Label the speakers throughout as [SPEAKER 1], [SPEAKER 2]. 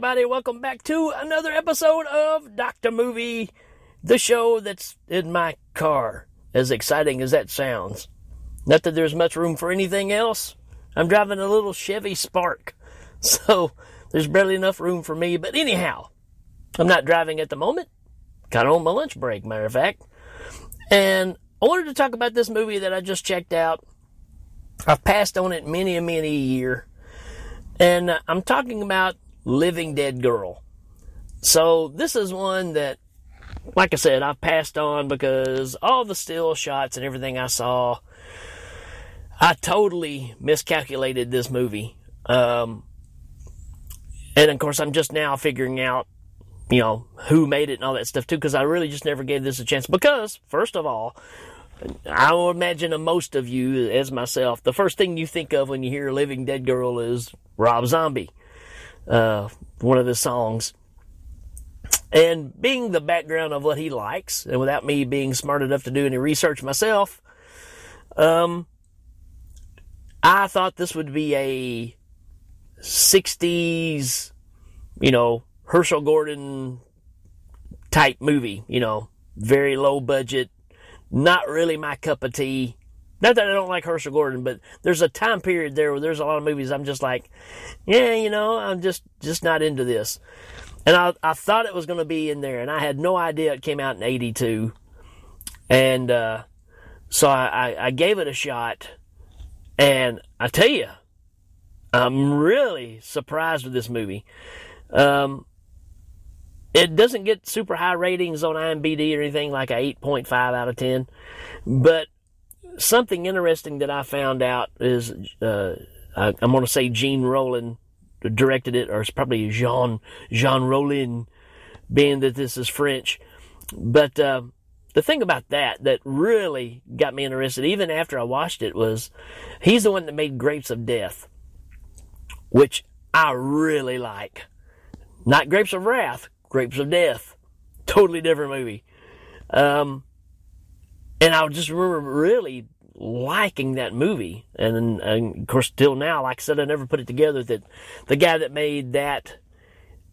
[SPEAKER 1] Everybody, welcome back to another episode of Dr. Movie, the show that's in my car. As exciting as that sounds. Not that there's much room for anything else. I'm driving a little Chevy Spark, so there's barely enough room for me. But anyhow, I'm not driving at the moment. Kind of on my lunch break, matter of fact. And I wanted to talk about this movie that I just checked out. I've passed on it many many a year. And I'm talking about Living Dead Girl. So this is one that, like I said, I've passed on because all the still shots and everything I saw, I totally miscalculated this movie. Um, and of course, I'm just now figuring out, you know, who made it and all that stuff too, because I really just never gave this a chance. Because, first of all, I will imagine most of you, as myself, the first thing you think of when you hear Living Dead Girl is Rob Zombie, uh, one of the songs. And being the background of what he likes, and without me being smart enough to do any research myself, um, I thought this would be a 60s, you know, Herschell Gordon type movie, you know, very low budget, not really my cup of tea. Not that I don't like Herschell Gordon, but there's a time period there where there's a lot of movies I'm just like, yeah, you know, I'm just just not into this. And I I thought it was going to be in there, and I had no idea it came out in '82, and uh, so I, I, I gave it a shot, and I tell you, I'm really surprised with this movie. Um, it doesn't get super high ratings on IMDb or anything like a 8.5 out of 10, but something interesting that I found out is uh, I, am going to say Gene Roland directed it, or it's probably Jean Jean Rollin, being that this is French. But uh, the thing about that that really got me interested, even after I watched it, was he's the one that made Grapes of Death, which I really like. Not Grapes of Wrath, Grapes of Death. Totally different movie. Um, and I just remember really liking that movie. And, and, of course, till now, like I said, I never put it together that the guy that made that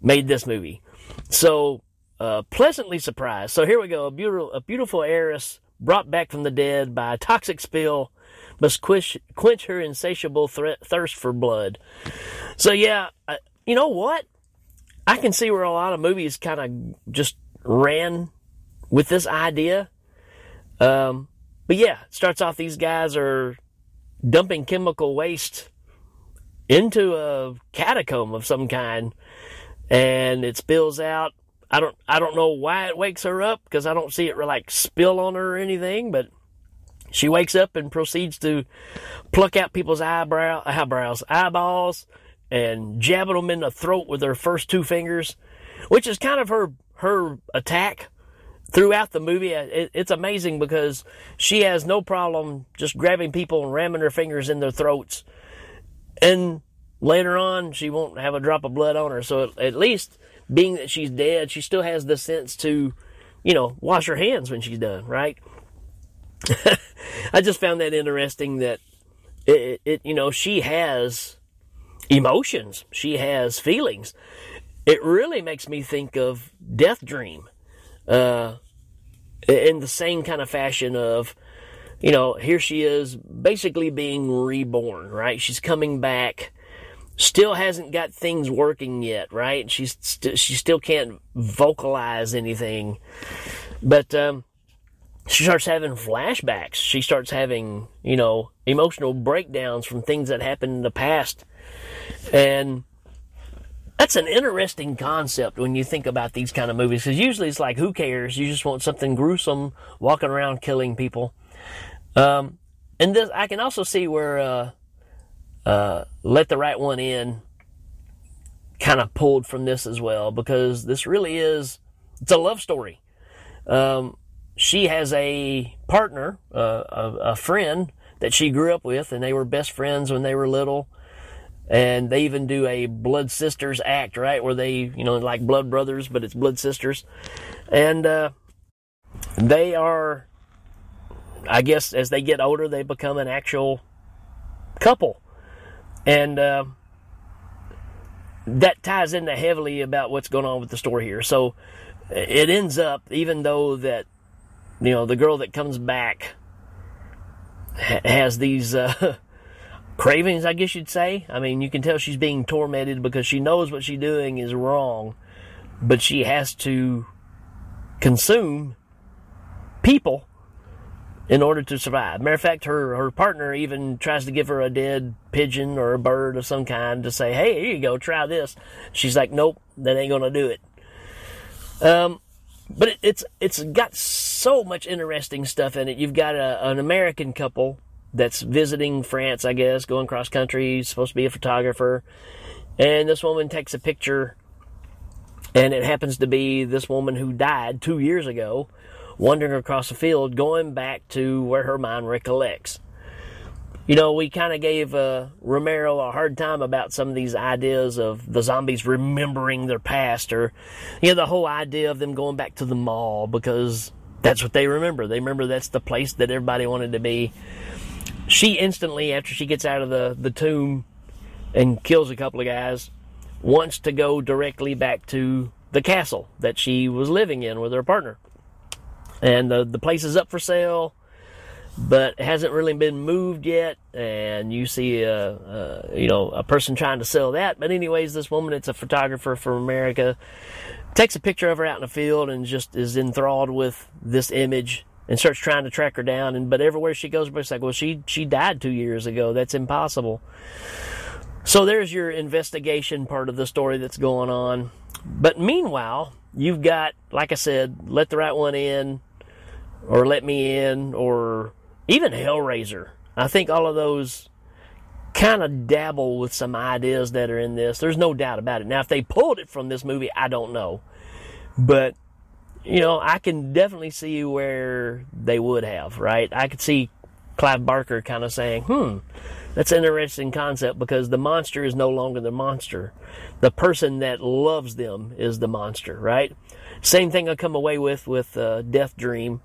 [SPEAKER 1] made this movie. So, uh, pleasantly surprised. So here we go. A beautiful, a beautiful heiress brought back from the dead by a toxic spill must quench, quench her insatiable thirst for blood. So yeah, I, you know what? I can see where a lot of movies kind of just ran with this idea. Um, but yeah, it starts off these guys are dumping chemical waste into a catacomb of some kind and it spills out. I don't I don't know why it wakes her up because I don't see it like spill on her or anything, but she wakes up and proceeds to pluck out people's eyebrow eyebrows, eyeballs, and jabbing them in the throat with her first two fingers, which is kind of her her attack throughout the movie. Uh, it, it's amazing because she has no problem just grabbing people and ramming her fingers in their throats, and later on she won't have a drop of blood on her. So at least being that she's dead, she still has the sense to, you know, wash her hands when she's done, right? I just found that interesting that it, it, you know, she has emotions. She has feelings. It really makes me think of Death Dream, uh, in the same kind of fashion of, you know, here she is basically being reborn, right? She's coming back, still hasn't got things working yet, right? She's st- she still can't vocalize anything, but um, she starts having flashbacks. She starts having, you know, emotional breakdowns from things that happened in the past and that's an interesting concept when you think about these kind of movies because usually it's like who cares? You just want something gruesome walking around killing people. Um, and this i can also see where uh, uh, let the right one in kind of pulled from this as well because this really is it's a love story. Um, she has a partner uh, a, a friend that she grew up with and they were best friends when they were little and they even do a blood sisters act, right? Where they, you know, like blood brothers, but it's blood sisters. And, uh, they are, I guess, as they get older, they become an actual couple. And, uh, that ties into heavily about what's going on with the story here. So it ends up, even though that, you know, the girl that comes back ha- has these uh, cravings, I guess you'd say. I mean, you can tell she's being tormented because she knows what she's doing is wrong, but she has to consume people in order to survive. Matter of fact, her, her partner even tries to give her a dead pigeon or a bird of some kind to say, hey, here you go, try this. She's like, nope, that ain't gonna do it. Um, but it, it's it's got so much interesting stuff in it. You've got a, an American couple that's visiting France, I guess, going cross country, supposed to be a photographer, and this woman takes a picture, and it happens to be this woman who died two years ago wandering across the field, going back to where her mind recollects. You know, we kind of gave uh, Romero a hard time about some of these ideas of the zombies remembering their past, or, you know, the whole idea of them going back to the mall because that's what they remember. They remember that's the place that everybody wanted to be. She instantly, after she gets out of the, the tomb and kills a couple of guys, wants to go directly back to the castle that she was living in with her partner and the the place is up for sale, but hasn't really been moved yet. And you see a, a, you know a person trying to sell that. But anyways, this woman, it's a photographer from America, takes a picture of her out in the field and just is enthralled with this image and starts trying to track her down. And but everywhere she goes, it's like, well, she she died two years ago. That's impossible. So there's your investigation part of the story that's going on. But meanwhile, you've got, like I said, let the right one in or Let Me In, or even Hellraiser. I think all of those kind of dabble with some ideas that are in this. There's no doubt about it. Now, if they pulled it from this movie, I don't know. But, you know, I can definitely see where they would have, right? I could see Clive Barker kind of saying, hmm, that's an interesting concept because the monster is no longer the monster. The person that loves them is the monster, right? Same thing I come away with with uh, Death Dream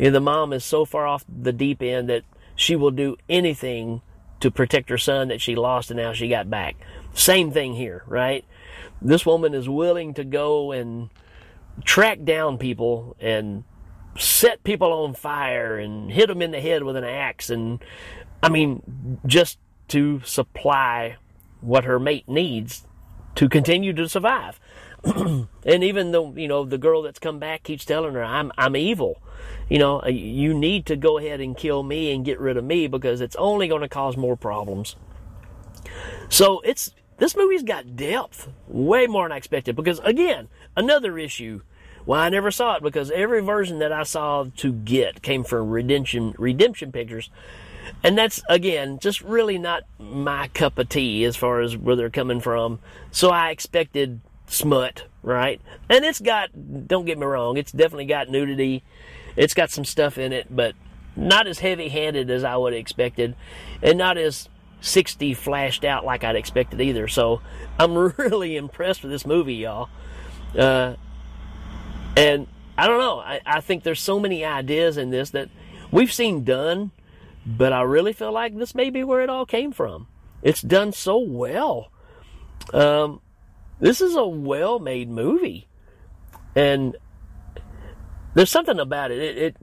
[SPEAKER 1] you know, the mom is so far off the deep end that she will do anything to protect her son that she lost and now she got back. Same thing here, right? This woman is willing to go and track down people and set people on fire and hit them in the head with an axe and I mean just to supply what her mate needs to continue to survive. and even though you know the girl that's come back keeps telling her I'm I'm evil, you know, uh, you need to go ahead and kill me and get rid of me because it's only going to cause more problems. So it's this movie's got depth, way more than I expected. Because again, another issue. Well, I never saw it because every version that I saw to get came from Redemption Redemption Pictures, and that's again just really not my cup of tea as far as where they're coming from. So I expected smut, right? And it's got. Don't get me wrong, it's definitely got nudity it's got some stuff in it, but not as heavy handed as I would have expected, and not as 60 flashed out like I'd expected either. So I'm really impressed with this movie, y'all. Uh, and I don't know. I, I think there's so many ideas in this that we've seen done, but I really feel like this may be where it all came from. It's done so well. Um, this is a well made movie. And there's something about it. It, it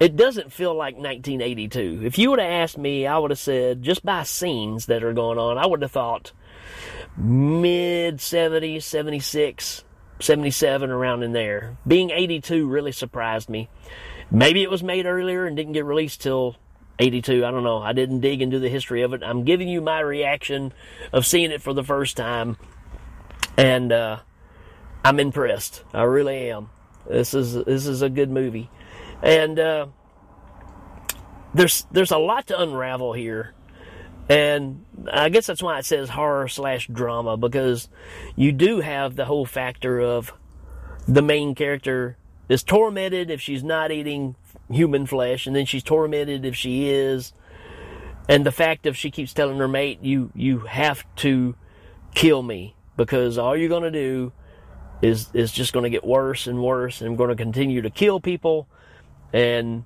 [SPEAKER 1] it doesn't feel like 1982. If you would have asked me, I would have said just by scenes that are going on, I would have thought mid 70s, 76, 77 around in there. Being 82 really surprised me. Maybe it was made earlier and didn't get released till 82. I don't know. I didn't dig into the history of it. I'm giving you my reaction of seeing it for the first time. And uh, I'm impressed. I really am. This is this is a good movie, and uh, there's there's a lot to unravel here, and I guess that's why it says horror slash drama because you do have the whole factor of the main character is tormented if she's not eating human flesh, and then she's tormented if she is, and the fact of she keeps telling her mate, "You you have to kill me because all you're gonna do is is just to get worse and worse, and I'm to continue to kill people, and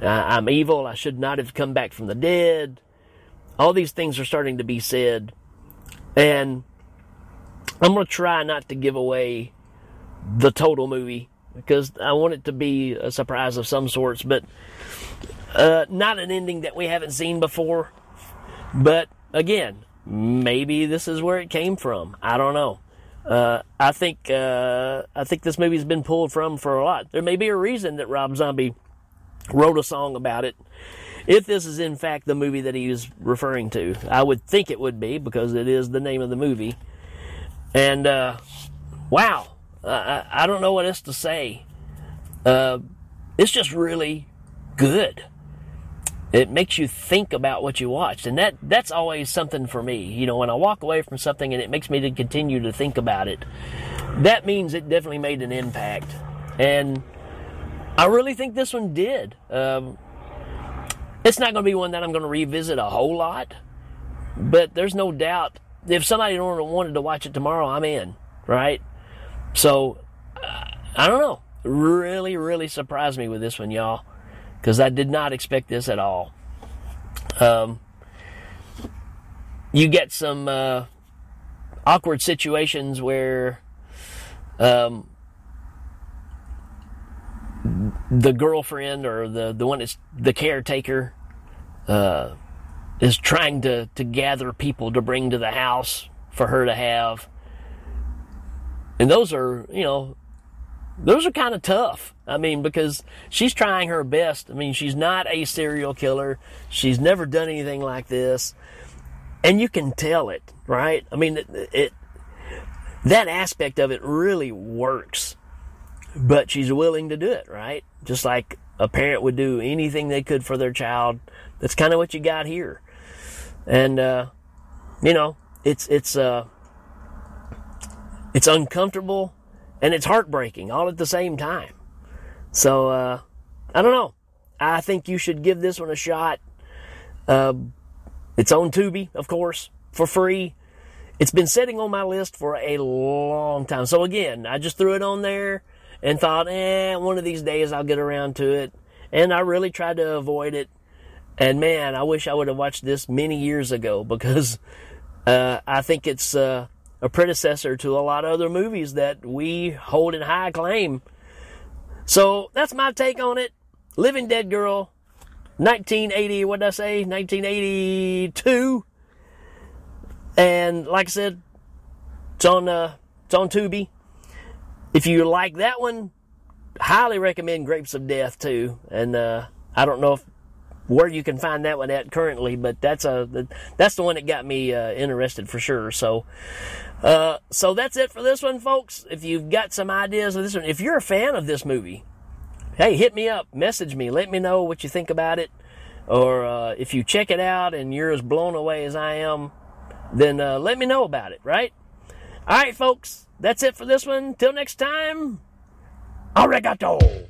[SPEAKER 1] I, I'm evil. I should not have come back from the dead. All these things are starting to be said, and I'm going to try not to give away the total movie because I want it to be a surprise of some sorts, but uh, not an ending that we haven't seen before. But again, maybe this is where it came from. I don't know. Uh, I think uh, I think this movie's been pulled from for a lot. There may be a reason that Rob Zombie wrote a song about it. If this is in fact the movie that he was referring to, I would think it would be because it is the name of the movie. And uh, wow, I, I, don't know what else to say. Uh, it's just really good. It makes you think about what you watched. And that that's always something for me. You know when i walk away from something and it makes me to continue to think about it that means it definitely made an impact. And i really think this one did. Um, it's not going to be one that i'm going to revisit a whole lot but there's no doubt if somebody wanted to watch it tomorrow i'm in right so uh, i don't know really really surprised me with this one y'all because I did not expect this at all. Um, you get some uh, awkward situations where um, the girlfriend or the, the one that's the caretaker uh, is trying to, to gather people to bring to the house for her to have. And those are, you know, those are kind of tough. I mean, because she's trying her best. I mean, she's not a serial killer. She's never done anything like this. And you can tell it, right? I mean, it, it that aspect of it really works. But she's willing to do it, right? Just like a parent would do anything they could for their child. That's kind of what you got here. And uh, you know, it's it's uh it's uncomfortable and it's heartbreaking all at the same time. So uh, I don't know. I think you should give this one a shot. Uh, it's on Tubi, of course, for free. It's been sitting on my list for a long time. So again, I just threw it on there and thought, eh, one of these days I'll get around to it. And I really tried to avoid it. And man, I wish I would have watched this many years ago because uh, I think it's uh, a predecessor to a lot of other movies that we hold in high acclaim. So that's my take on it. Living Dead Girl, 1980, what did I say? 1982. And like I said, it's on, uh, it's on Tubi. If you like that one, highly recommend Grapes of Death too. And, uh, I don't know if where you can find that one at currently, but that's a that's the one that got me uh, interested for sure. So, uh, so that's it for this one, folks. If you've got some ideas of this one, if you're a fan of this movie, hey, hit me up, message me, let me know what you think about it, or uh, if you check it out and you're as blown away as I am, then uh, let me know about it. Right? All right, folks. That's it for this one. Till next time. Arigato.